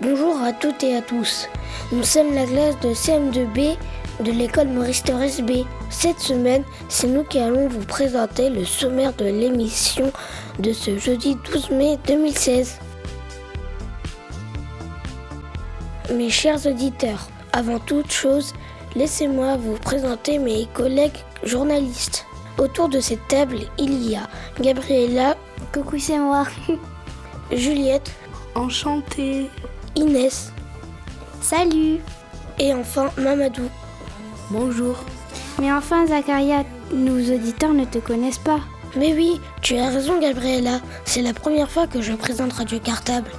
Bonjour à toutes et à tous. Nous sommes la classe de CM2B de l'école Maurice Thorez B. Cette semaine, c'est nous qui allons vous présenter le sommaire de l'émission de ce jeudi 12 mai 2016. Mes chers auditeurs, avant toute chose, laissez-moi vous présenter mes collègues journalistes. Autour de cette table, il y a Gabriella, coucou c'est moi, Juliette, enchantée, Inès, salut, et enfin Mamadou. Bonjour. Mais enfin Zacharia, nos auditeurs ne te connaissent pas. Mais oui, tu as raison Gabriella, c'est la première fois que je présente Radio Cartable.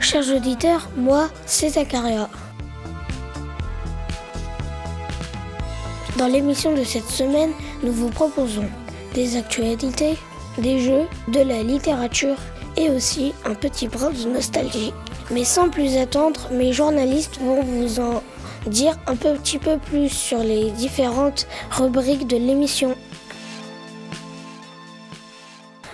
Chers auditeurs, moi, c'est Zacharia. Dans l'émission de cette semaine, nous vous proposons des actualités, des jeux, de la littérature et aussi un petit brin de nostalgie. Mais sans plus attendre, mes journalistes vont vous en dire un petit peu plus sur les différentes rubriques de l'émission.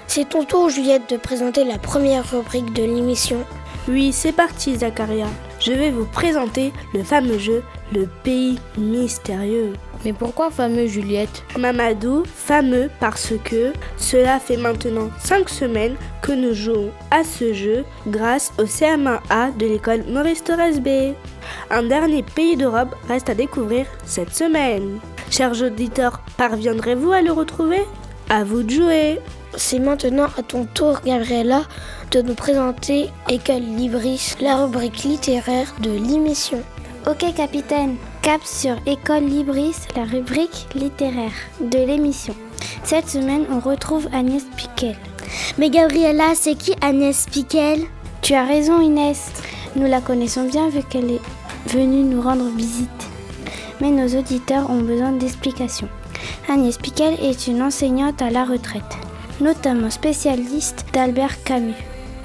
C'est ton tour, Juliette, de présenter la première rubrique de l'émission. Oui, c'est parti, Zacharia. Je vais vous présenter le fameux jeu Le Pays Mystérieux. Mais pourquoi fameux, Juliette Mamadou, fameux parce que cela fait maintenant 5 semaines que nous jouons à ce jeu grâce au CM1A de l'école Maurice Thorez B. Un dernier pays d'Europe reste à découvrir cette semaine. Chers auditeurs, parviendrez-vous à le retrouver? À vous de jouer C'est maintenant à ton tour, Gabriella, de nous présenter École Libris, la rubrique littéraire de l'émission. Ok, capitaine. Cap sur École Libris, la rubrique littéraire de l'émission. Cette semaine, on retrouve Agnès Piquel. Mais Gabriella, c'est qui Agnès Piquel? Tu as raison, Inès. Nous la connaissons bien vu qu'elle est venue nous rendre visite. Mais nos auditeurs ont besoin d'explications. Agnès Piquel est une enseignante à la retraite, notamment spécialiste d'Albert Camus.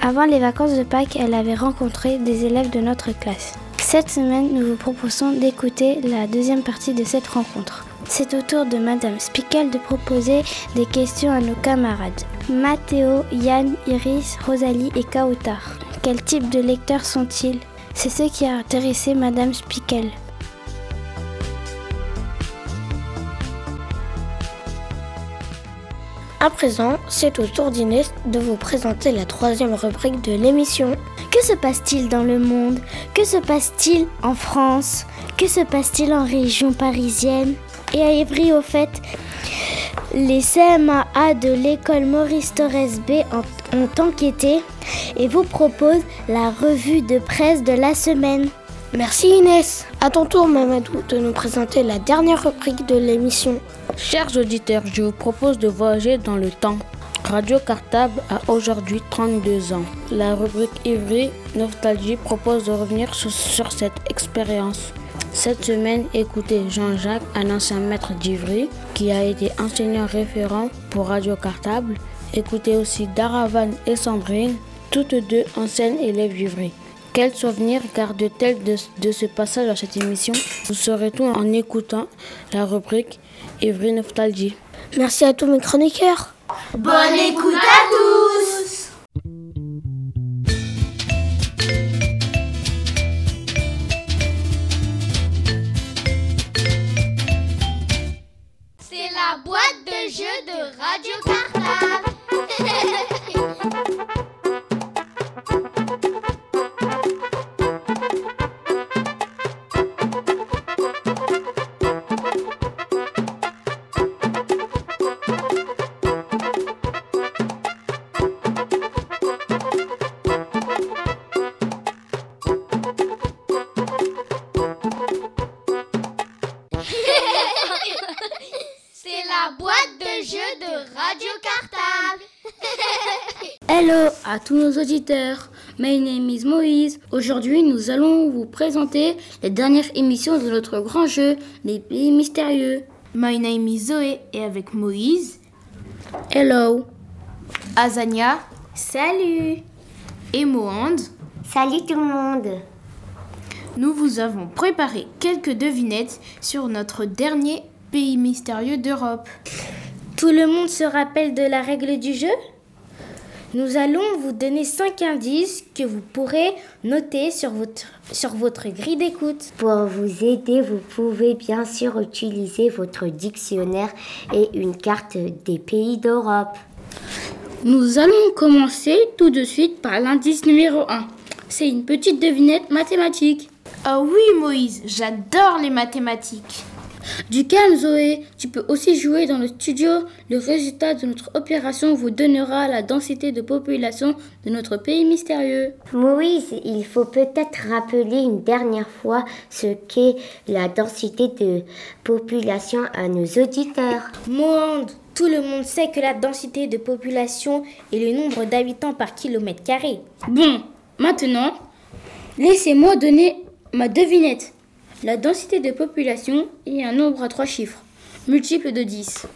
Avant les vacances de Pâques, elle avait rencontré des élèves de notre classe. Cette semaine, nous vous proposons d'écouter la deuxième partie de cette rencontre. C'est au tour de Madame Spikel de proposer des questions à nos camarades. Mathéo, Yann, Iris, Rosalie et Kautar. Quel type de lecteurs sont-ils? C'est ce qui a intéressé Madame Spikel. À présent, c'est au tour d'Inès de vous présenter la troisième rubrique de l'émission. Que se passe-t-il dans le monde? Que se passe-t-il en France? Que se passe-t-il en région parisienne? Et à Évry, au fait, les CMAA de l'école Maurice Thorez B ont enquêté et vous proposent la revue de presse de la semaine. Merci Inès. À ton tour, Mamadou, de nous présenter la dernière rubrique de l'émission. Chers auditeurs, je vous propose de voyager dans le temps. Radio Cartable a aujourd'hui 32 ans. La rubrique Ivry Nostalgie propose de revenir sur, cette expérience. Cette semaine, écoutez Jean-Jacques, un ancien maître d'Ivry, qui a été enseignant référent pour Radio Cartable. Écoutez aussi Daravan et Sandrine, toutes deux anciennes élèves d'Ivry. Quel souvenir garde-t-elle de, de, ce passage à cette émission? Vous saurez tout en écoutant la rubrique Ivry Nostalgie. Merci à tous mes chroniqueurs. Bonne écoute à tous auditeurs. My name is Moïse. Aujourd'hui, nous allons vous présenter les dernières émissions de notre grand jeu, Les Pays Mystérieux. My name is Zoé et avec Moïse, Hello. Azania Salut et Mohand, Salut tout le monde nous vous avons préparé quelques devinettes sur notre dernier pays mystérieux d'Europe. Tout le monde se rappelle de la règle du jeu? Nous allons vous donner 5 indices que vous pourrez noter sur votre, sur votre grille d'écoute. Pour vous aider, vous pouvez bien sûr utiliser votre dictionnaire et une carte des pays d'Europe. Nous allons commencer tout de suite par l'indice numéro 1. C'est une petite devinette mathématique. Ah oui Moïse, j'adore les mathématiques. Du calme Zoé, tu peux aussi jouer dans le studio. Le résultat de notre opération vous donnera la densité de population de notre pays mystérieux. Moïse, il faut peut-être rappeler une dernière fois ce qu'est la densité de population à nos auditeurs. Monde, tout le monde sait que la densité de population est le nombre d'habitants par kilomètre carré. Bon, maintenant, laissez-moi donner ma devinette. La densité de population est un nombre à trois chiffres, multiple de 10.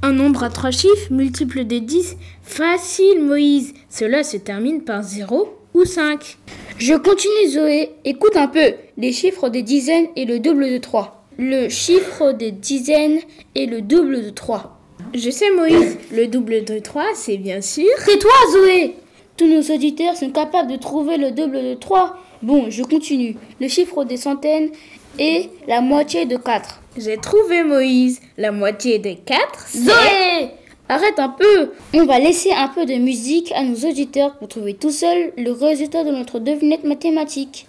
Un nombre à trois chiffres, multiple de 10 Facile, Moïse. Cela se termine par 0 ou 5. Je continue, Zoé. Écoute un peu. Les chiffres des dizaines et le double de 3. Le chiffre des dizaines est le double de 3. Je sais, Moïse. Le double de 3, c'est bien sûr. Tais-toi, Zoé Tous nos auditeurs sont capables de trouver le double de 3. Bon, je continue. Le chiffre des centaines et la moitié de 4. J'ai trouvé Moïse. La moitié de 4, Zoé Arrête un peu On va laisser un peu de musique à nos auditeurs pour trouver tout seul le résultat de notre devinette mathématique.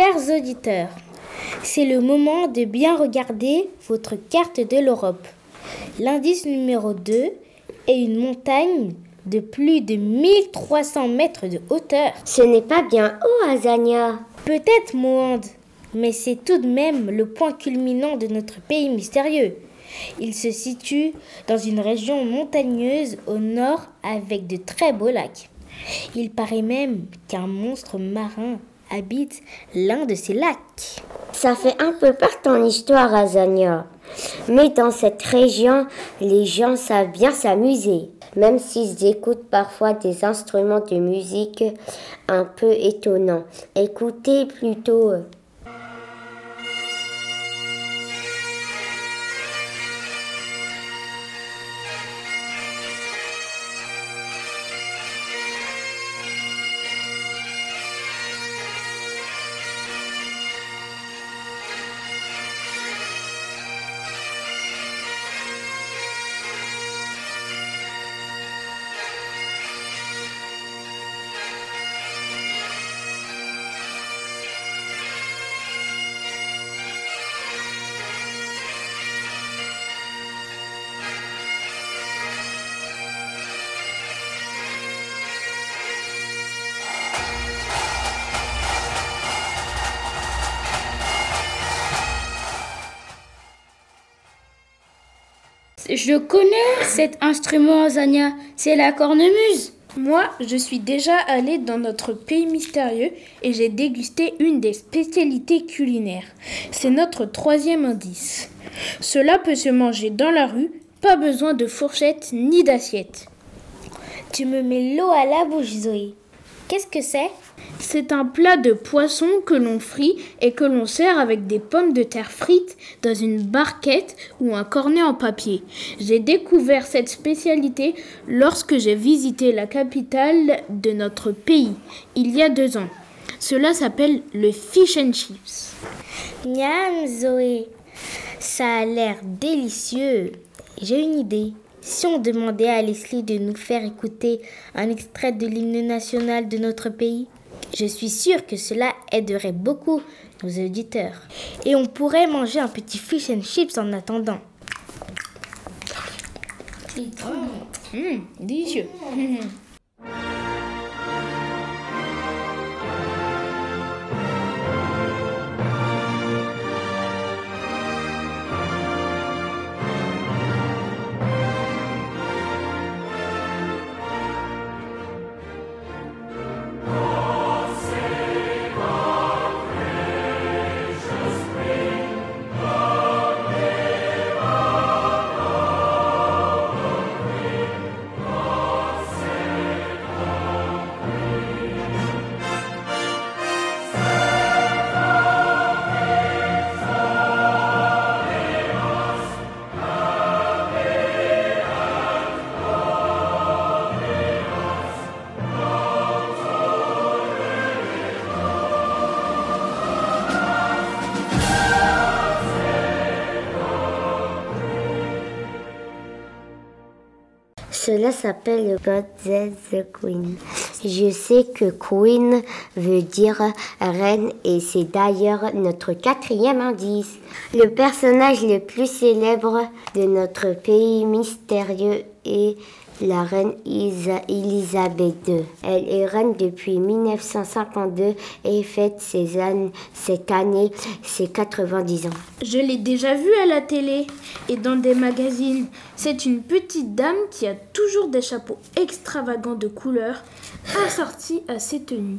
Chers auditeurs, c'est le moment de bien regarder votre carte de l'Europe. L'indice numéro 2 est une montagne de plus de 1300 mètres de hauteur. Ce n'est pas bien haut, Azania. Peut-être, Mohand, mais c'est tout de même le point culminant de notre pays mystérieux. Il se situe dans une région montagneuse au nord avec de très beaux lacs. Il paraît même qu'un monstre marin habite l'un de ces lacs. Ça fait un peu peur ton histoire, Azania. Mais dans cette région, les gens savent bien s'amuser. Même s'ils écoutent parfois des instruments de musique un peu étonnants. Écoutez plutôt. Je connais cet instrument, Zania. C'est la cornemuse. Moi, je suis déjà allée dans notre pays mystérieux et j'ai dégusté une des spécialités culinaires. C'est notre troisième indice. Cela peut se manger dans la rue, pas besoin de fourchette ni d'assiette. Tu me mets l'eau à la bouche, Zoé. Qu'est-ce que c'est? C'est un plat de poisson que l'on frit et que l'on sert avec des pommes de terre frites dans une barquette ou un cornet en papier. J'ai découvert cette spécialité lorsque j'ai visité la capitale de notre pays il y a deux ans. Cela s'appelle le fish and chips. Miam, Zoé. Ça a l'air délicieux. J'ai une idée. Si on demandait à Leslie de nous faire écouter un extrait de l'hymne national de notre pays Je suis sûre que cela aiderait beaucoup nos auditeurs. Et on pourrait manger un petit fish and chips en attendant. Mmh, délicieux. Cela s'appelle God Queen. Je sais que Queen veut dire reine et c'est d'ailleurs notre quatrième indice. Le personnage le plus célèbre de notre pays mystérieux est la reine Elisabeth II. Elle est reine depuis 1952 et fête ses années, cette année ses 90 ans. Je l'ai déjà vue à la télé et dans des magazines. C'est une petite dame qui a toujours des chapeaux extravagants de couleurs assortis à ses tenues.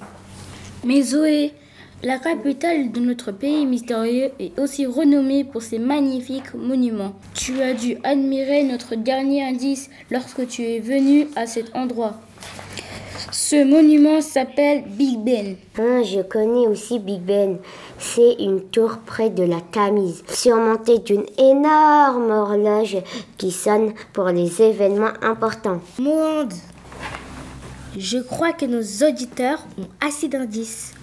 Mais Zoé, la capitale de notre pays mystérieux est aussi renommée pour ses magnifiques monuments. Tu as dû admirer notre dernier indice lorsque tu es venu à cet endroit. Ce monument s'appelle Big Ben. Ah, je connais aussi Big Ben. C'est une tour près de la Tamise, surmontée d'une énorme horloge qui sonne pour les événements importants. Monde Je crois que nos auditeurs ont assez d'indices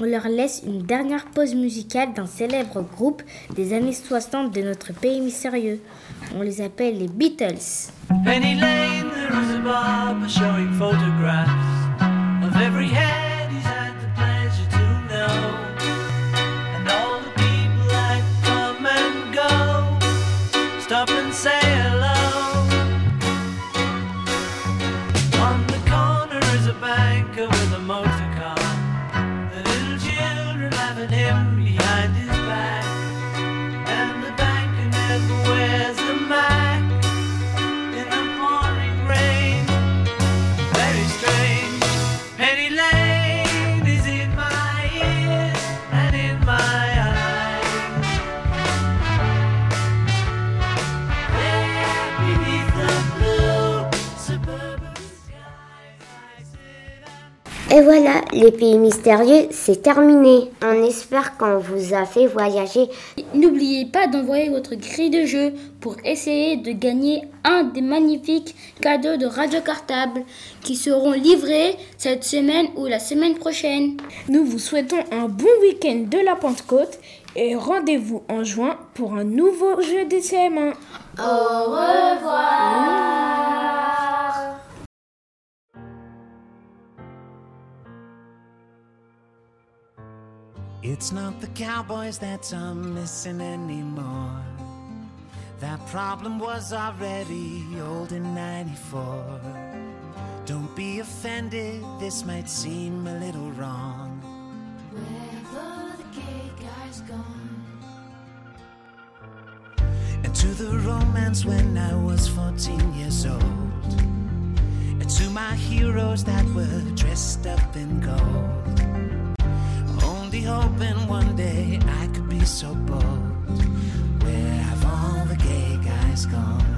on leur laisse une dernière pause musicale d'un célèbre groupe des années 60 de notre pays mystérieux. On les appelle les Beatles. Et voilà, les pays mystérieux, c'est terminé. On espère qu'on vous a fait voyager. N'oubliez pas d'envoyer votre cri de jeu pour essayer de gagner un des magnifiques cadeaux de Radio Cartable qui seront livrés cette semaine ou la semaine prochaine. Nous vous souhaitons un bon week-end de la Pentecôte et rendez-vous en juin pour un nouveau jeu des CM1. Au revoir. It's not the cowboys that I'm missing anymore. That problem was already old in 94. Don't be offended, this might seem a little wrong. Wherever the gay guy's gone. And to the romance when I was 14 years old. And to my heroes that were dressed up in gold hoping one day I could be so bold. Where have all the gay guys gone?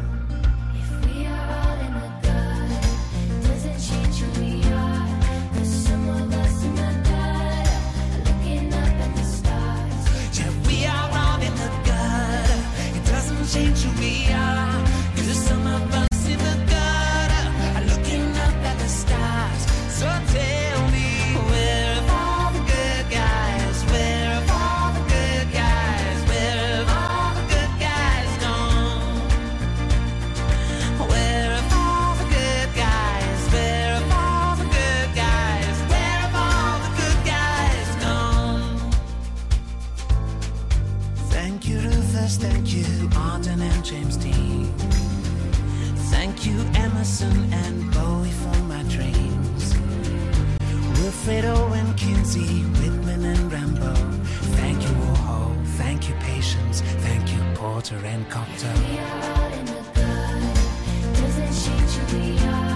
Douglas, thank you, Auden and James Dean. Thank you, Emerson and Bowie for my dreams. Wilfredo and Kinsey, Whitman and Rambo. Thank you, Warhol. Thank you, Patience. Thank you, Porter and Copter. We are in the good, doesn't she, are.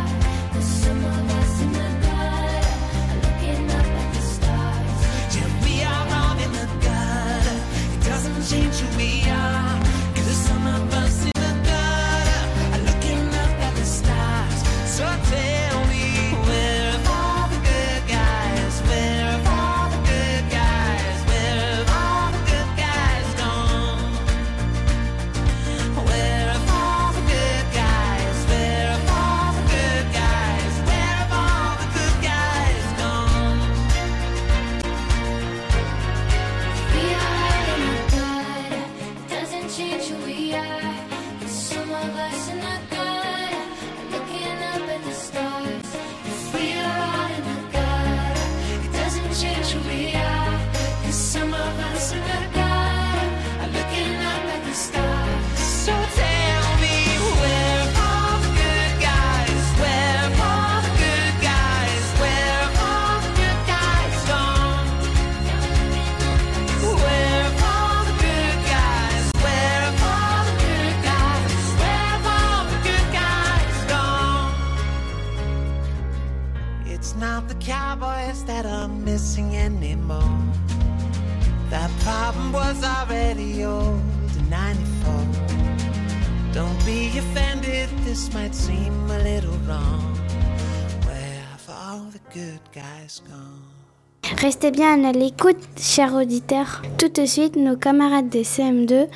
Restez bien à l'écoute, chers auditeurs. Tout de suite, nos camarades des CM2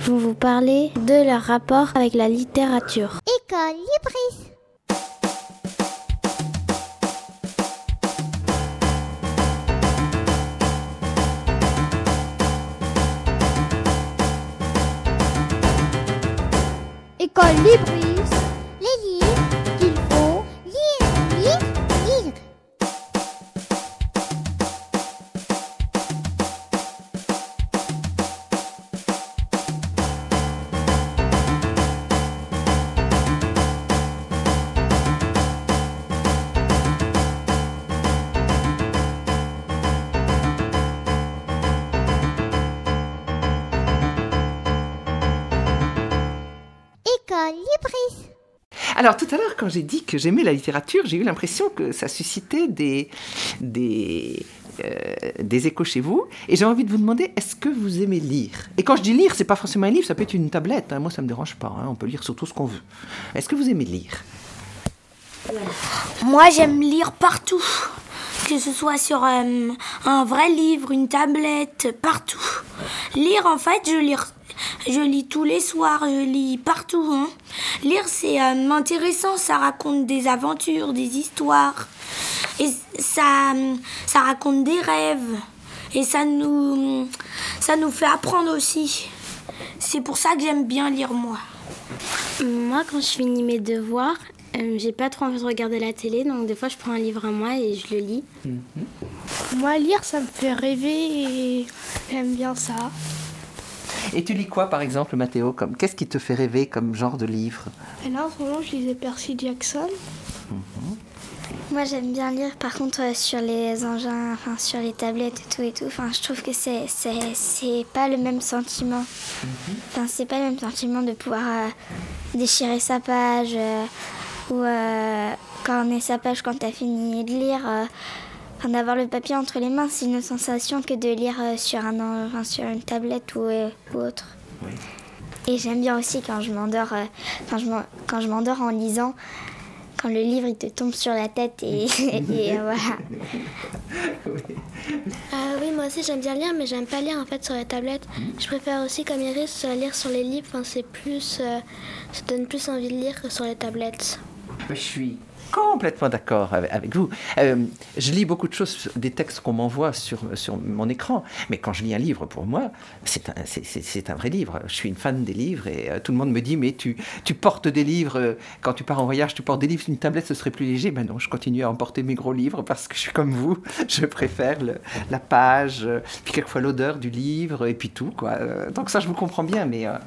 vont vous parler de leur rapport avec la littérature. École Libris. École Libris. École Libris. Alors tout à l'heure, quand j'ai dit que j'aimais la littérature, j'ai eu l'impression que ça suscitait des, des, euh, des échos chez vous. Et j'ai envie de vous demander, est-ce que vous aimez lire? Et quand je dis lire, c'est pas forcément un livre, ça peut être une tablette. hein. Moi, ça me dérange pas. hein. On peut lire sur tout ce qu'on veut. Est-ce que vous aimez lire? Moi, j'aime lire partout. Que ce soit sur euh, un vrai livre, une tablette, partout. Lire, en fait, je lis, je lis tous les soirs, je lis partout. hein. Lire, c'est euh, intéressant, ça raconte des aventures, des histoires. Et ça, ça raconte des rêves. Et ça nous, ça nous fait apprendre aussi. C'est pour ça que j'aime bien lire, moi. Moi, quand je finis mes devoirs, euh, j'ai pas trop envie de regarder la télé, donc des fois je prends un livre à moi et je le lis. Moi, lire, ça me fait rêver et j'aime bien ça. Et tu lis quoi, par exemple, Mathéo comme, Qu'est-ce qui te fait rêver comme genre de livre? Et là, en ce moment, je lisais Percy Jackson. Moi j'aime bien lire par contre euh, sur les engins, enfin sur les tablettes et tout et tout. Enfin je trouve que c'est c'est c'est pas le même sentiment. Enfin c'est pas le même sentiment de pouvoir euh, déchirer sa page euh, ou euh, quand on est sa page quand t'as fini de lire. Enfin, d'avoir le papier entre les mains, c'est une sensation que de lire euh, sur, un, en- enfin, sur une tablette ou, euh, ou autre. Et j'aime bien aussi quand je m'endors, euh, quand je m'en- quand je m'endors en lisant, quand le livre il te tombe sur la tête et, et, euh, voilà. Euh, oui, moi aussi j'aime bien lire, mais j'aime pas lire en fait sur la tablette. Je préfère aussi, comme Iris, lire sur les livres. Enfin, c'est plus, euh, ça donne plus envie de lire que sur les tablettes. Je suis complètement d'accord avec, vous. Euh, je lis beaucoup de choses, des textes qu'on m'envoie sur, sur mon écran, mais quand je lis un livre, pour moi, c'est un, c'est- un vrai livre. Je suis une fan des livres et euh, tout le monde me dit, mais tu, tu portes des livres, euh, quand tu pars en voyage, tu portes des livres, une tablette, ce serait plus léger. Ben non, je continue à emporter mes gros livres parce que je suis comme vous, je préfère la page, puis quelquefois l'odeur du livre et puis tout. Quoi. Donc ça, je vous comprends bien, mais, hein.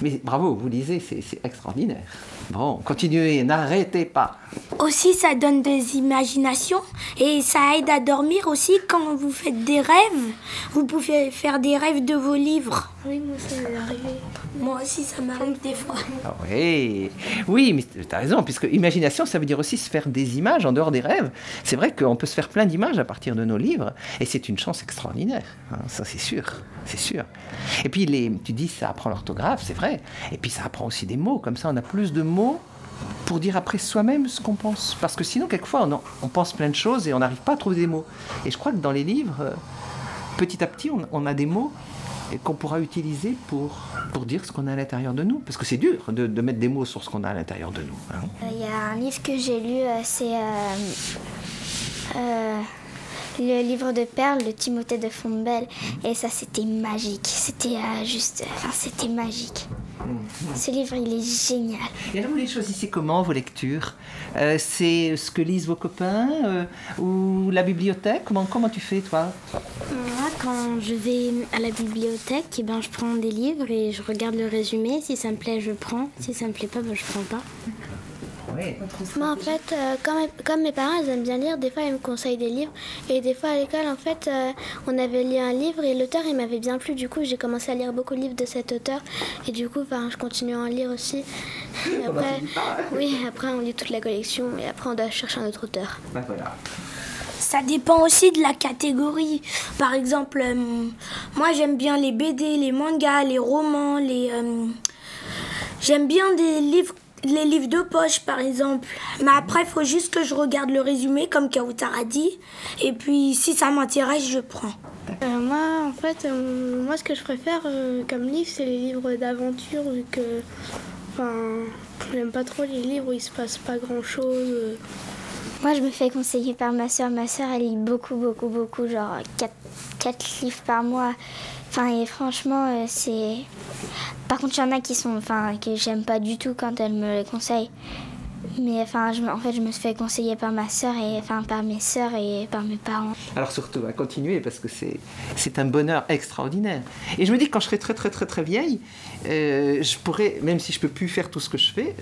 mais bravo, vous lisez, c'est c'est extraordinaire. Bon, continuez, n'arrêtez pas. Aussi, ça donne des imaginations et ça aide à dormir aussi quand vous faites des rêves. Vous pouvez faire des rêves de vos livres. Oui, moi ça m'est arrivé. Moi aussi, ça m'arrive des fois. Ah oui, oui, mais tu as raison, puisque imagination, ça veut dire aussi se faire des images en dehors des rêves. C'est vrai qu'on peut se faire plein d'images à partir de nos livres, et c'est une chance extraordinaire. hein, ça, c'est sûr, c'est sûr. Et puis, les, tu dis, ça apprend l'orthographe, c'est vrai. Et puis, ça apprend aussi des mots. Comme ça, on a plus de mots pour dire après soi-même ce qu'on pense. Parce que sinon, quelquefois, on, en- on pense plein de choses et on n'arrive pas à trouver des mots. Et je crois que dans les livres, euh, petit à petit, on, a des mots qu'on pourra utiliser pour, pour dire ce qu'on a à l'intérieur de nous. Parce que c'est dur de, de mettre des mots sur ce qu'on a à l'intérieur de nous. hein. Il y a un livre que j'ai lu, euh, c'est euh, euh, le livre de Perles de Timothée de Fontbelle. Et ça, c'était magique. C'était euh, juste. Enfin, c'était magique. Ce livre, il est génial. Et alors, vous les choisissez comment, vos lectures? Euh, C'est ce que lisent vos copains euh, ou la bibliothèque? Comment, comment tu fais, toi? Moi, quand je vais à la bibliothèque, eh ben, je prends des livres et je regarde le résumé. Si ça me plaît, je prends. Si ça me plaît pas, ben, je prends pas. Moi, en fait, euh, comme, comme mes parents, ils aiment bien lire, des fois, ils me conseillent des livres. Et des fois, à l'école, en fait, euh, on avait lu un livre et l'auteur, il m'avait bien plu. Du coup, j'ai commencé à lire beaucoup de livres de cet auteur. Et du coup, enfin, je continue à en lire aussi. Et après, oui, après, on lit toute la collection. Et après, on doit chercher un autre auteur. Ben voilà. Ça dépend aussi de la catégorie. Par exemple, euh, moi j'aime bien les BD, les mangas, les romans, les. euh, j'aime bien des livres, les livres de poche par exemple. Mais après, il faut juste que je regarde le résumé comme Kautar a dit. Et puis si ça m'intéresse, je prends. Euh, moi, en fait, euh, moi, ce que je préfère euh, comme livre, c'est les livres d'aventure, vu que, enfin, j'aime pas trop les livres où il se passe pas grand chose. Moi, je me fais conseiller par ma soeur. Ma soeur, elle lit beaucoup, beaucoup, beaucoup, genre 4, livres par mois. Enfin, et franchement, euh, c'est. Par contre, il y en a qui sont. Enfin, que j'aime pas du tout quand elle me les conseille. Mais enfin, je, en fait, je me fais conseiller par ma soeur et enfin par mes soeurs et par mes parents. Alors surtout, à continuer parce que c'est, c'est un bonheur extraordinaire. Et je me dis que quand je serai très très très très vieille, euh, je pourrais, même si je peux plus faire tout ce que je fais,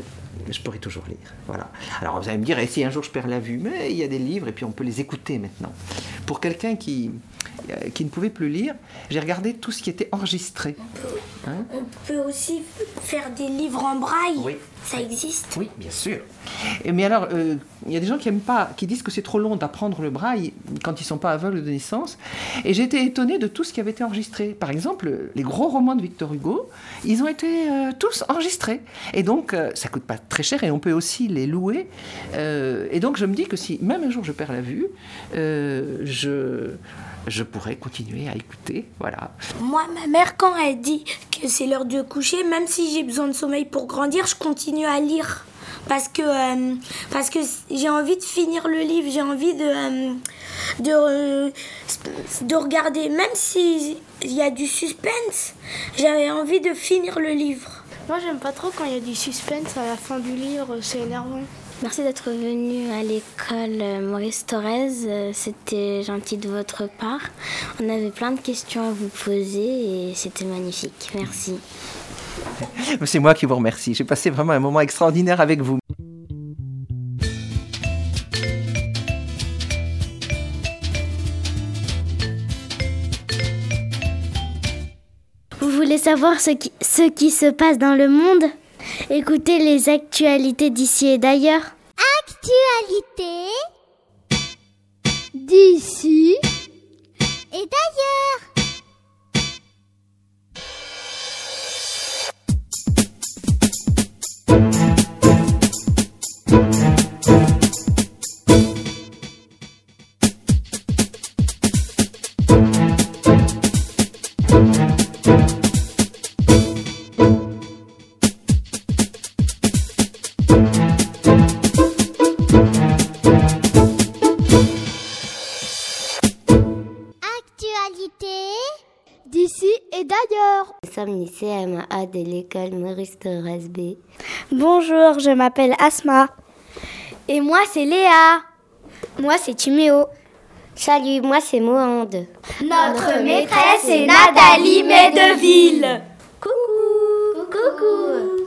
je pourrais toujours lire. Voilà. Alors vous allez me dire, et si un jour je perds la vue, mais il y a des livres et puis on peut les écouter maintenant. Pour quelqu'un qui, qui ne pouvait plus lire, j'ai regardé tout ce qui était enregistré. Hein On peut aussi faire des livres en braille. Oui. Ça existe. Oui, bien sûr. Et, mais alors, euh, il y a des gens qui aiment pas, qui disent que c'est trop long d'apprendre le braille quand ils sont pas aveugles de naissance. Et j'ai été étonnée de tout ce qui avait été enregistré. Par exemple, les gros romans de Victor Hugo, ils ont été euh, tous enregistrés. Et donc, euh, ça coûte pas très cher et on peut aussi les louer. Euh, et donc, je me dis que si même un jour je perds la vue, euh, je je pourrais continuer à écouter. Voilà. Moi, ma mère, quand elle dit que c'est l'heure de coucher, même si j'ai besoin de sommeil pour grandir, je continue à lire. Parce que, euh, parce que j'ai envie de finir le livre, j'ai envie de, euh, de, euh, de regarder, même s'il y a du suspense, j'avais envie de finir le livre. Moi, j'aime pas trop quand il y a du suspense à la fin du livre, c'est énervant. Merci d'être venu à l'école euh, Maurice Thorez. Euh, C'était gentil de votre part. On avait plein de questions à vous poser et c'était magnifique. Merci. C'est moi qui vous remercie. J'ai passé vraiment un moment extraordinaire avec vous. Vous voulez savoir ce qui, ce qui se passe dans le monde? Écoutez les actualités d'ici et d'ailleurs. Actualité d'ici et d'ailleurs. Nous sommes les CMA de l'école Maurice Thorez B. Bonjour, je m'appelle Asma. Et moi, c'est Léa. Moi, c'est Timéo. Salut, moi c'est Mohand. Notre maîtresse est Nathalie Medeville. Coucou. Coucou.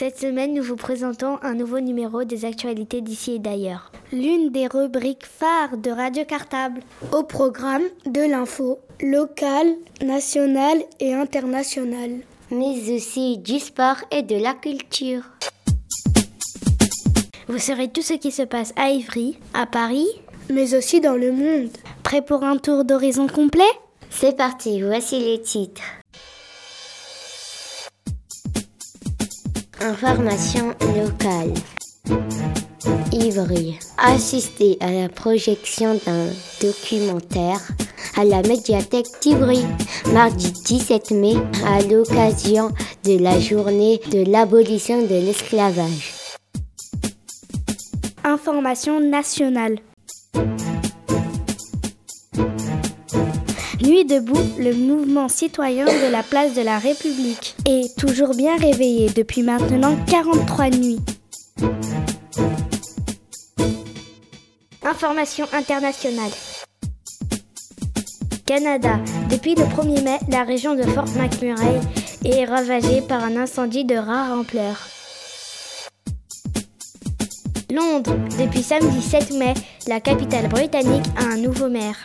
Cette semaine, nous vous présentons un nouveau numéro des actualités d'ici et d'ailleurs. L'une des rubriques phares de Radio Cartable. Au programme de l'info locale, nationale et internationale. Mais aussi du sport et de la culture. Vous saurez tout ce qui se passe à Ivry, à Paris, mais aussi dans le monde. Prêt pour un tour d'horizon complet? C'est parti, voici les titres. Information locale. Ivry. Assister à la projection d'un documentaire à la médiathèque d'Ivry, mardi 17 mai, à l'occasion de la journée de l'abolition de l'esclavage. Information nationale. Debout, le mouvement citoyen de la place de la République est toujours bien réveillé depuis maintenant 43 nuits. Information internationale. Canada. Depuis le 1er mai, la région de Fort McMurray est ravagée par un incendie de rare ampleur. Londres. Depuis samedi 7 mai, la capitale britannique a un nouveau maire.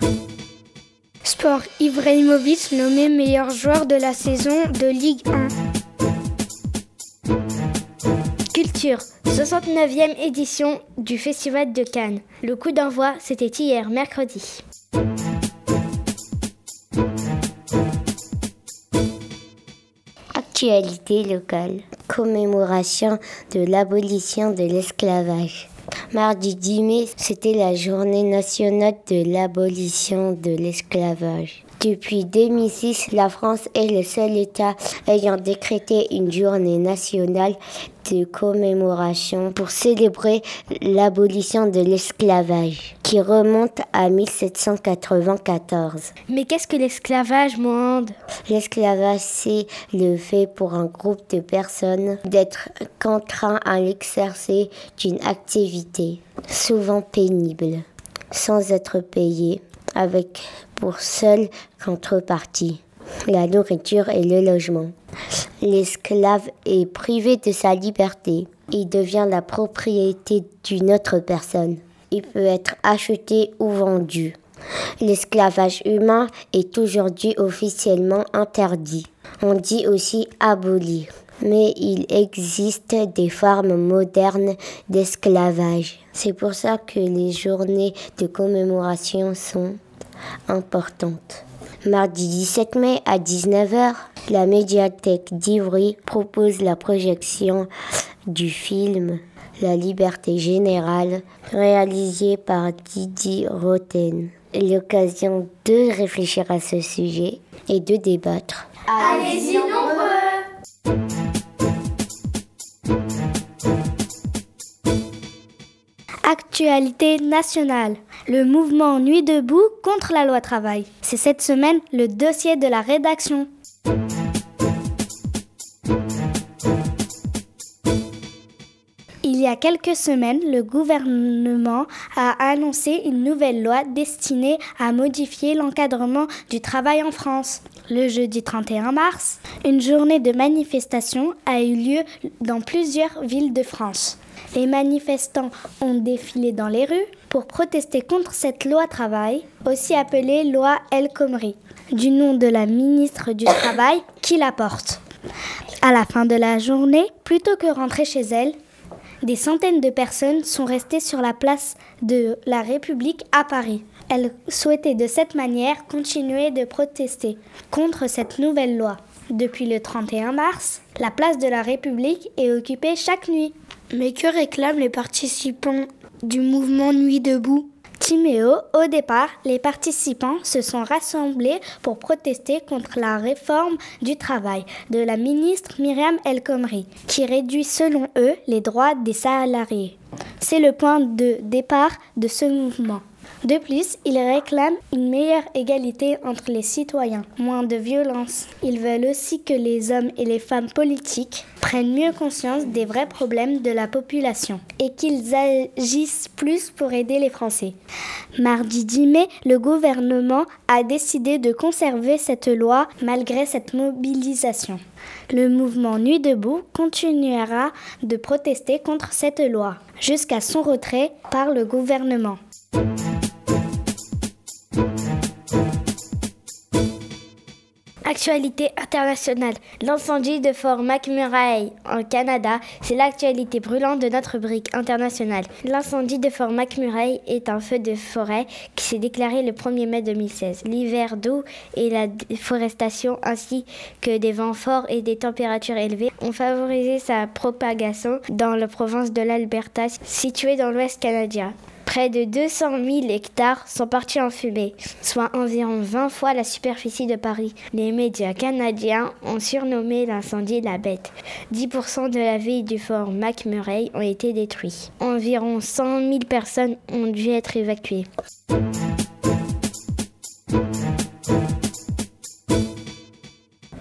Ibrahimovic nommé meilleur joueur de la saison de Ligue 1. Culture. 69e édition du Festival de Cannes. Le coup d'envoi, c'était hier, mercredi. Actualité locale. Commémoration de l'abolition de l'esclavage. Mardi 10 mai, c'était la journée nationale de l'abolition de l'esclavage. Depuis 2006, la France est le seul État ayant décrété une journée nationale de commémoration pour célébrer l'abolition de l'esclavage, qui remonte à 1794. Mais qu'est-ce que l'esclavage, Monde L'esclavage, c'est le fait pour un groupe de personnes d'être contraint à l'exercer d'une activité, souvent pénible, sans être payé, avec pour seule contrepartie la nourriture et le logement. L'esclave est privé de sa liberté. Il devient la propriété d'une autre personne. Il peut être acheté ou vendu. L'esclavage humain est aujourd'hui officiellement interdit. On dit aussi aboli. Mais il existe des formes modernes d'esclavage. C'est pour ça que les journées de commémoration sont importantes. Mardi 17 mai à 19h, la médiathèque d'Ivry propose la projection du film La liberté générale, réalisé par Didier Roten. L'occasion de réfléchir à ce sujet et de débattre. Allez-y nombreux Actualité nationale. Le mouvement Nuit debout contre la loi travail. C'est cette semaine le dossier de la rédaction. Il y a quelques semaines, le gouvernement a annoncé une nouvelle loi destinée à modifier l'encadrement du travail en France. Le jeudi 31 mars, une journée de manifestation a eu lieu dans plusieurs villes de France. Les manifestants ont défilé dans les rues pour protester contre cette loi travail, aussi appelée loi El Khomri, du nom de la ministre du Travail qui la porte. À la fin de la journée, plutôt que rentrer chez elle, des centaines de personnes sont restées sur la place de la République à Paris. Elles souhaitaient de cette manière continuer de protester contre cette nouvelle loi. Depuis le 31 mars, la place de la République est occupée chaque nuit. Mais que réclament les participants du mouvement Nuit debout? Timéo, au départ, les participants se sont rassemblés pour protester contre la réforme du travail de la ministre Myriam El Khomri, qui réduit selon eux les droits des salariés. C'est le point de départ de ce mouvement. De plus, ils réclament une meilleure égalité entre les citoyens, moins de violence. Ils veulent aussi que les hommes et les femmes politiques prennent mieux conscience des vrais problèmes de la population et qu'ils agissent plus pour aider les Français. Mardi 10 mai, le gouvernement a décidé de conserver cette loi malgré cette mobilisation. Le mouvement Nuit debout continuera de protester contre cette loi jusqu'à son retrait par le gouvernement. Actualité internationale. L'incendie de Fort McMurray en Canada, c'est l'actualité brûlante de notre brique internationale. L'incendie de Fort McMurray est un feu de forêt qui s'est déclaré le 1er mai 2016. L'hiver doux et la déforestation ainsi que des vents forts et des températures élevées ont favorisé sa propagation dans la province de l'Alberta située dans l'ouest canadien. Près de 200 000 hectares sont partis en fumée, soit environ 20 fois la superficie de Paris. Les médias canadiens ont surnommé l'incendie la bête. 10% de la ville du fort McMurray ont été détruits. Environ 100 000 personnes ont dû être évacuées.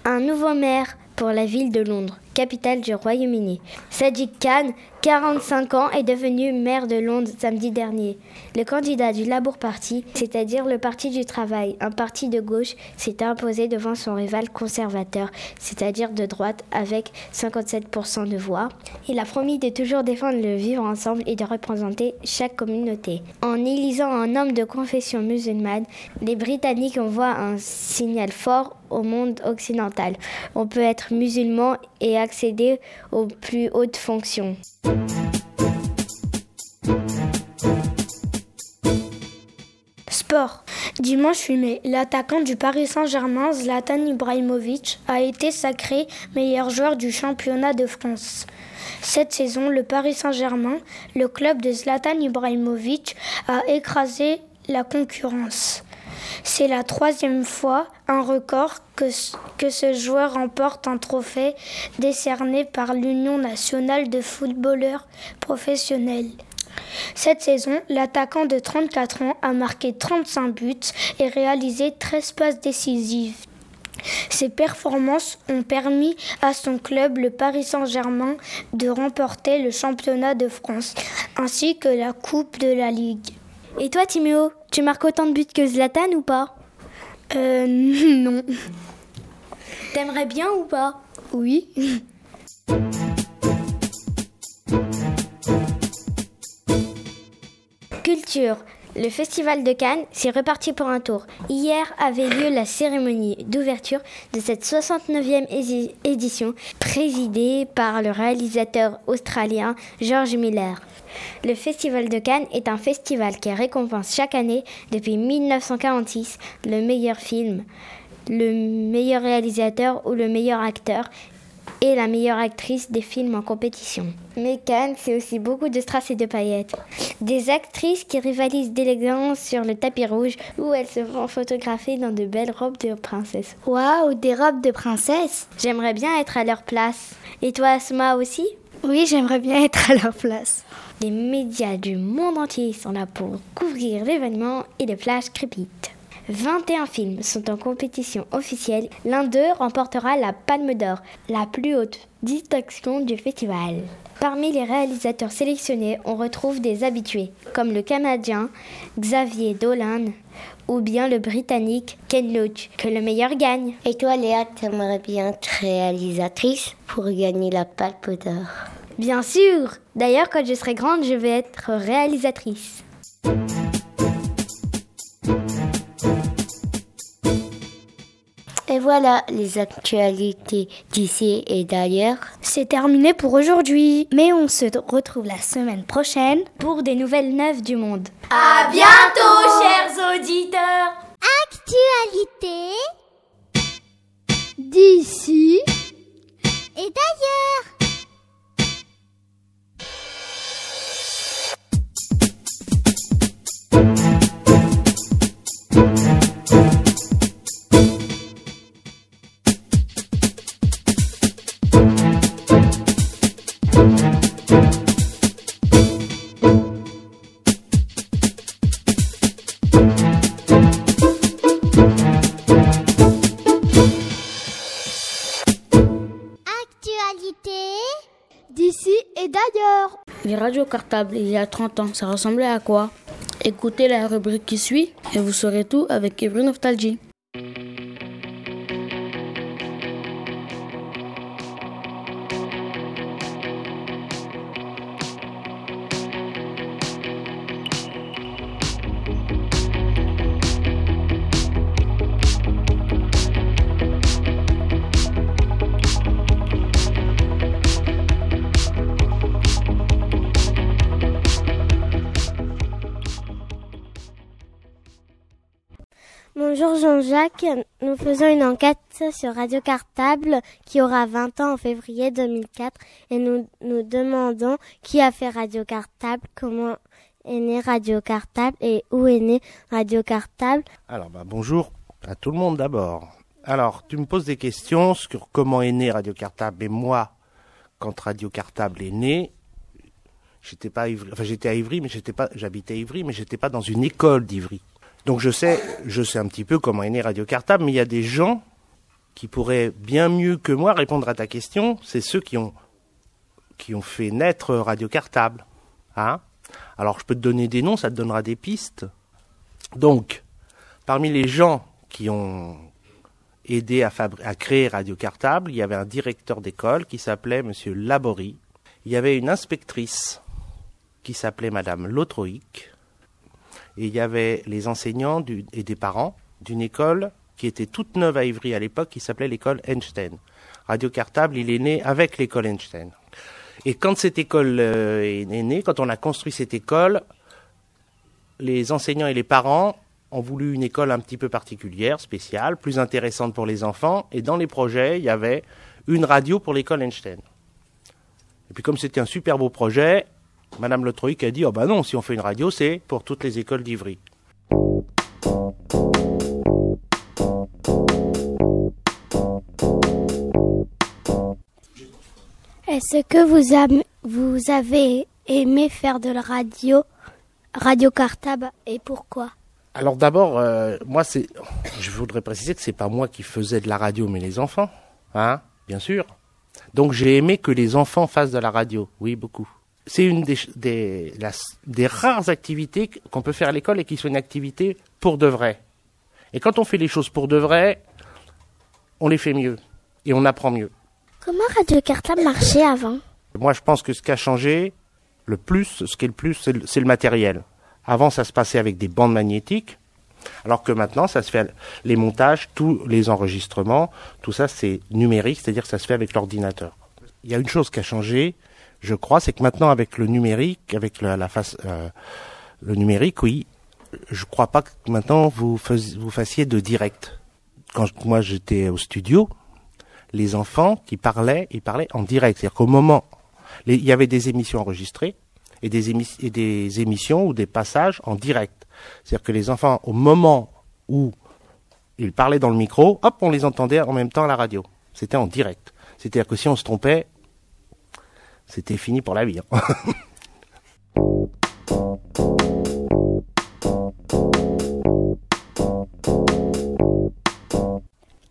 Un nouveau maire pour la ville de Londres, capitale du Royaume-Uni. Sadiq Khan, 45 ans, est devenu maire de Londres samedi dernier. Le candidat du Labour Party, c'est-à-dire le Parti du Travail, un parti de gauche, s'est imposé devant son rival conservateur, c'est-à-dire de droite, avec 57% de voix. Il a promis de toujours défendre le vivre ensemble et de représenter chaque communauté. En élisant un homme de confession musulmane, les Britanniques envoient un signal fort au monde occidental. On peut être musulman et accéder aux plus hautes fonctions. Sport. Dimanche 8 mai, l'attaquant du Paris Saint-Germain, Zlatan Ibrahimovic, a été sacré meilleur joueur du championnat de France. Cette saison, le Paris Saint-Germain, le club de Zlatan Ibrahimovic, a écrasé la concurrence. C'est la troisième fois, un record, que, que ce joueur remporte un trophée décerné par l'Union nationale de footballeurs professionnels. Cette saison, l'attaquant de 34 ans a marqué 35 buts et réalisé 13 passes décisives. Ses performances ont permis à son club, le Paris Saint-Germain, de remporter le championnat de France ainsi que la Coupe de la Ligue. Et toi, Timéo, tu marques autant de buts que Zlatan ou pas? Euh, non. T'aimerais bien ou pas? Oui. Culture. Le festival de Cannes s'est reparti pour un tour. Hier avait lieu la cérémonie d'ouverture de cette 69e édition, présidée par le réalisateur australien George Miller. Le Festival de Cannes est un festival qui récompense chaque année, depuis 1946, le meilleur film, le meilleur réalisateur ou le meilleur acteur et la meilleure actrice des films en compétition. Mais Cannes, c'est aussi beaucoup de strass et de paillettes. Des actrices qui rivalisent d'élégance sur le tapis rouge où elles se font photographier dans de belles robes de princesse. Waouh, des robes de princesse? J'aimerais bien être à leur place. Et toi, Asma aussi? Oui, j'aimerais bien être à leur place. Les médias du monde entier sont là pour couvrir l'événement et les flashs crépitent. 21 films sont en compétition officielle. L'un d'eux remportera la Palme d'Or, la plus haute distinction du festival. Parmi les réalisateurs sélectionnés, on retrouve des habitués, comme le Canadien Xavier Dolan ou bien le Britannique Ken Loach. Que le meilleur gagne. Et toi, Léa, t'aimerais bien être réalisatrice pour gagner la Palme d'Or Bien sûr D'ailleurs, quand je serai grande, je vais être réalisatrice. Et voilà les actualités d'ici et d'ailleurs. C'est terminé pour aujourd'hui. Mais on se retrouve la semaine prochaine pour des nouvelles neuves du monde. À bientôt, chers auditeurs. Actualité d'ici et d'ailleurs. Actualité d'ici et d'ailleurs. Les radios cartables il y a 30 ans, ça ressemblait à quoi? Écoutez la rubrique qui suit et vous saurez tout avec Evry Nostalgie. Jean-Jacques, nous faisons une enquête sur Radio Cartable qui aura 20 ans en février 2004 et nous nous demandons qui a fait Radio Cartable, comment est né Radio Cartable et où est né Radio Cartable. Alors bah, bonjour à tout le monde d'abord. Alors tu me poses des questions sur comment est né Radio Cartable et moi quand Radio Cartable est né, j'étais pas à Ivry, enfin j'étais à Ivry mais j'étais pas j'habitais à Ivry mais j'étais pas dans une école d'Ivry. Donc je sais, je sais un petit peu comment est né Radio Cartable, mais il y a des gens qui pourraient bien mieux que moi répondre à ta question. C'est ceux qui ont qui ont fait naître Radio Cartable. Hein Alors je peux te donner des noms, ça te donnera des pistes. Donc, parmi les gens qui ont aidé à, à créer Radio Cartable, il y avait un directeur d'école qui s'appelait Monsieur Laborie. Il y avait une inspectrice qui s'appelait Madame Lotroïc et il y avait les enseignants et des parents d'une école qui était toute neuve à Ivry à l'époque, qui s'appelait l'école Einstein. Radio Cartable, il est né avec l'école Einstein. Et quand cette école euh, est née, quand on a construit cette école, les enseignants et les parents ont voulu une école un petit peu particulière, spéciale, plus intéressante pour les enfants. Et dans les projets, il y avait une radio pour l'école Einstein. Et puis comme c'était un super beau projet, Madame Le Troïc a dit, oh ben non, si on fait une radio, c'est pour toutes les écoles d'Ivry. Est-ce que vous, vous avez aimé faire de la radio, radio cartable, et pourquoi? Alors d'abord, euh, moi, c'est, je voudrais préciser que c'est pas moi qui faisais de la radio, mais les enfants, hein, bien sûr. Donc j'ai aimé que les enfants fassent de la radio, oui, beaucoup c'est une des, des, des, rares activités qu'on peut faire à l'école et qui soit une activité pour de vrai. Et quand on fait les choses pour de vrai, on les fait mieux et on apprend mieux. Comment Radio Cartable marchait avant? Moi, je pense que ce qui a changé le plus, ce qui est le plus, c'est le, le, matériel. Avant, ça se passait avec des bandes magnétiques, alors que maintenant, ça se fait les montages, tous les enregistrements, tout ça, c'est numérique, c'est-à-dire que ça se fait avec l'ordinateur. Il y a une chose qui a changé, je crois, c'est que maintenant avec le numérique, avec la, la face, euh, le numérique, oui, je crois pas que maintenant vous, vous fassiez de direct. Quand moi j'étais au studio, les enfants qui parlaient, ils parlaient en direct. C'est-à-dire qu'au moment, il y avait des émissions enregistrées et des, et des émissions ou des passages en direct. C'est-à-dire que les enfants, au moment où ils parlaient dans le micro, hop, on les entendait en même temps à la radio. C'était en direct. C'est-à-dire que si on se trompait, c'était fini pour la vie. Hein.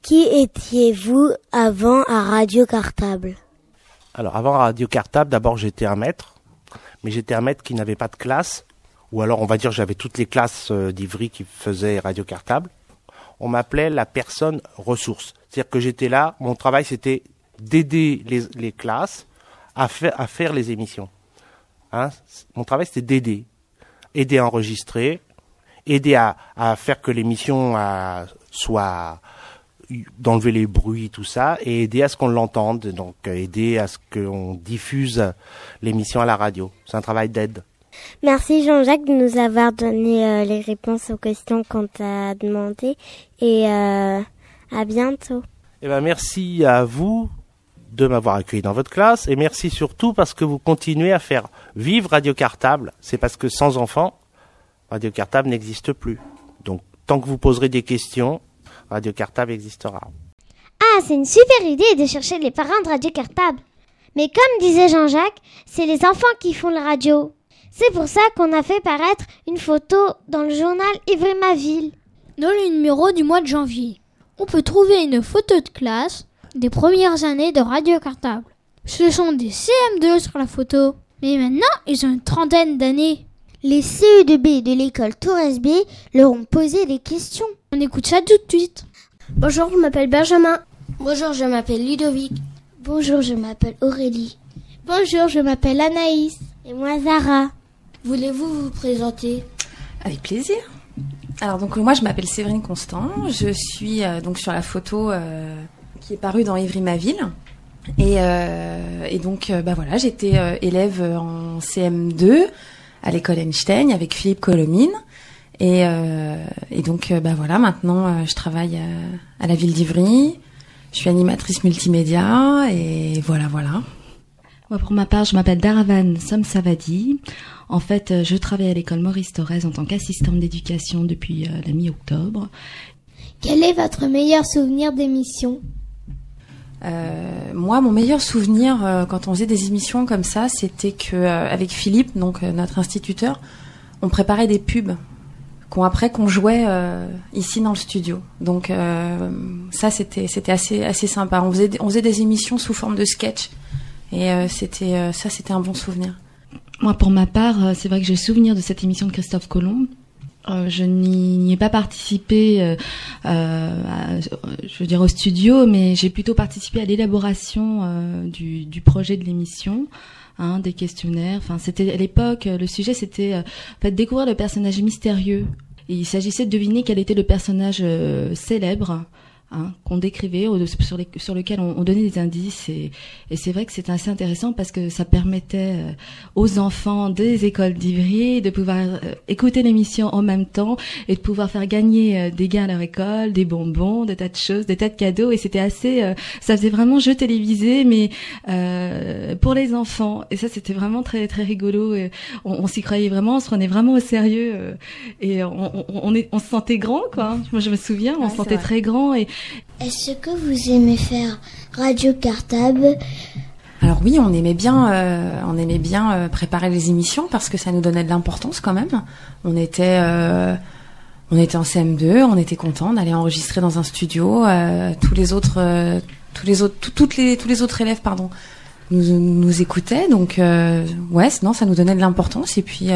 Qui étiez-vous avant à Radio Cartable? Alors avant Radio Cartable, d'abord j'étais un maître, mais j'étais un maître qui n'avait pas de classe, ou alors on va dire j'avais toutes les classes euh, d'Ivry qui faisaient Radio Cartable. On m'appelait la personne ressource. C'est-à-dire que j'étais là, mon travail c'était d'aider les, les classes à faire, à faire les émissions. Hein Mon travail, c'était d'aider. Aider à enregistrer, aider à, à faire que l'émission soit d'enlever les bruits, tout ça, et aider à ce qu'on l'entende, donc euh, aider à ce qu'on diffuse l'émission à la radio. C'est un travail d'aide. Merci Jean-Jacques de nous avoir donné euh, les réponses aux questions qu'on t'a demandées et euh, à bientôt. Eh ben merci à vous de m'avoir accueilli dans votre classe et merci surtout parce que vous continuez à faire vivre Radio Cartable. C'est parce que sans enfants, Radio Cartable n'existe plus. Donc tant que vous poserez des questions, Radio Cartable existera. Ah, c'est une super idée de chercher les parents de Radio Cartable. Mais comme disait Jean-Jacques, c'est les enfants qui font la radio. C'est pour ça qu'on a fait paraître une photo dans le journal Ivry ma ville. Dans le numéro du mois de janvier, on peut trouver une photo de classe des premières années de Radio Cartable. Ce sont des CM2 sur la photo. Mais maintenant, ils ont une trentaine d'années. Les CE2B de l'école Torres B leur ont posé des questions. On écoute ça tout de suite. Bonjour, je m'appelle Benjamin. Bonjour, je m'appelle Ludovic. Bonjour, je m'appelle Aurélie. Bonjour, je m'appelle Anaïs. Et moi, Zara. Voulez-vous vous présenter? Avec plaisir. Alors donc moi je m'appelle Séverine Constant, je suis euh, donc sur la photo euh, qui est parue dans Ivry ma ville. Et, euh, et donc bah voilà, j'étais élève en CM2 à l'école Einstein avec Philippe Colomine. Et, et donc bah voilà, maintenant je travaille à la ville d'Ivry. Je suis animatrice multimédia et voilà voilà. Moi, pour ma part, je m'appelle Daravan Somsavadi. En fait, euh, je travaille à l'école Maurice Thorez en tant qu'assistante d'éducation depuis euh, la mi-octobre. Quel est votre meilleur souvenir d'émission? euh, moi, mon meilleur souvenir euh, quand on faisait des émissions comme ça, c'était que euh, avec Philippe, donc notre instituteur, on préparait des pubs qu'on après qu'on jouait ici dans le studio. Donc ça, c'était c'était assez assez sympa. On faisait on faisait des émissions sous forme de sketch et c'était ça, c'était un bon souvenir. Moi, pour ma part, c'est vrai que j'ai souvenir de cette émission de Christophe Colomb. Euh, je n'y ai pas participé, euh, à, je veux dire au studio, mais j'ai plutôt participé à l'élaboration euh, du, du, projet de l'émission. Hein, des questionnaires. Enfin, c'était à l'époque, le sujet c'était en fait, découvrir le personnage mystérieux. Il s'agissait de deviner quel était le personnage célèbre Hein, qu'on décrivait, sur, les, sur lequel on, on, donnait des indices. Et, et c'est vrai que c'est assez intéressant parce que ça permettait euh, aux enfants des écoles d'Ivry de pouvoir euh, écouter l'émission en même temps et de pouvoir faire gagner euh, des gains à leur école, des bonbons, des tas de choses, des tas de cadeaux. Et c'était assez, ça faisait vraiment jeu télévisé, mais pour les enfants. Et ça, c'était vraiment très très rigolo. Et on, on s'y croyait vraiment, on se prenait vraiment au sérieux et on, on, est, on se sentait grand, quoi. Moi, je me souviens, on se sentait très grand et est-ce que vous aimez faire radio cartable? Alors oui, on aimait bien, euh, on aimait bien euh, préparer les émissions parce que ça nous donnait de l'importance quand même. On était, euh, on était en CM2, on était content d'aller enregistrer dans un studio. Tous les autres, tous les autres, toutes les, tous les autres élèves, pardon, nous, nous écoutaient. Donc ouais, non, ça nous donnait de l'importance et puis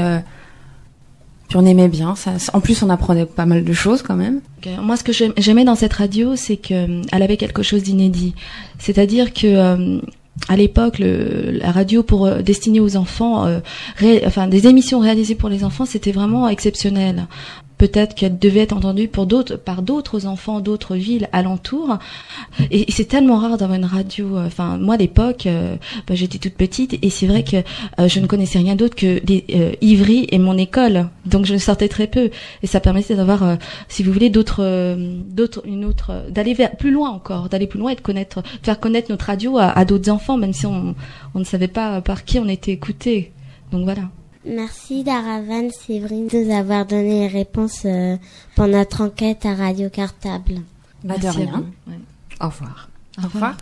puis on aimait bien. Ça, en plus, on apprenait pas mal de choses quand même. Moi, ce que j'aimais dans cette radio, c'est qu'elle avait quelque chose d'inédit. C'est-à-dire que euh, à l'époque, la radio pour euh, destiner aux enfants, euh, enfin des émissions réalisées pour les enfants, c'était vraiment exceptionnel peut-être qu'elle devait être entendue pour d'autres, par d'autres enfants d'autres villes alentours. Et, c'est tellement rare d'avoir une radio. Euh, enfin, moi, à l'époque, euh, bah, j'étais toute petite et c'est vrai que euh, je ne connaissais rien d'autre que les, Ivry et mon école. Donc, je sortais très peu et ça permettait d'avoir, si vous voulez, d'autres, d'autres, une autre, d'aller plus loin encore, d'aller plus loin et de connaître, faire connaître notre radio à, d'autres enfants, même si on ne savait pas par qui on était écouté. Donc voilà. Merci Daravan Séverine de nous avoir donné les réponses euh, pour notre enquête à Radio Cartable. Bah de rien. Au revoir. Au revoir.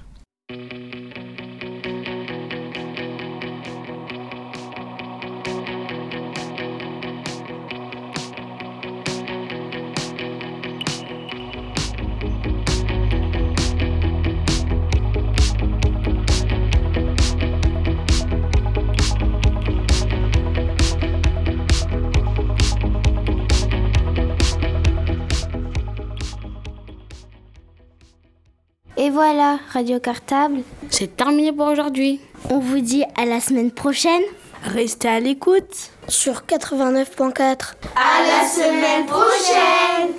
voilà, Radio Cartable. C'est terminé pour aujourd'hui. On vous dit à la semaine prochaine. Restez à l'écoute. Sur 89.4. À la semaine prochaine.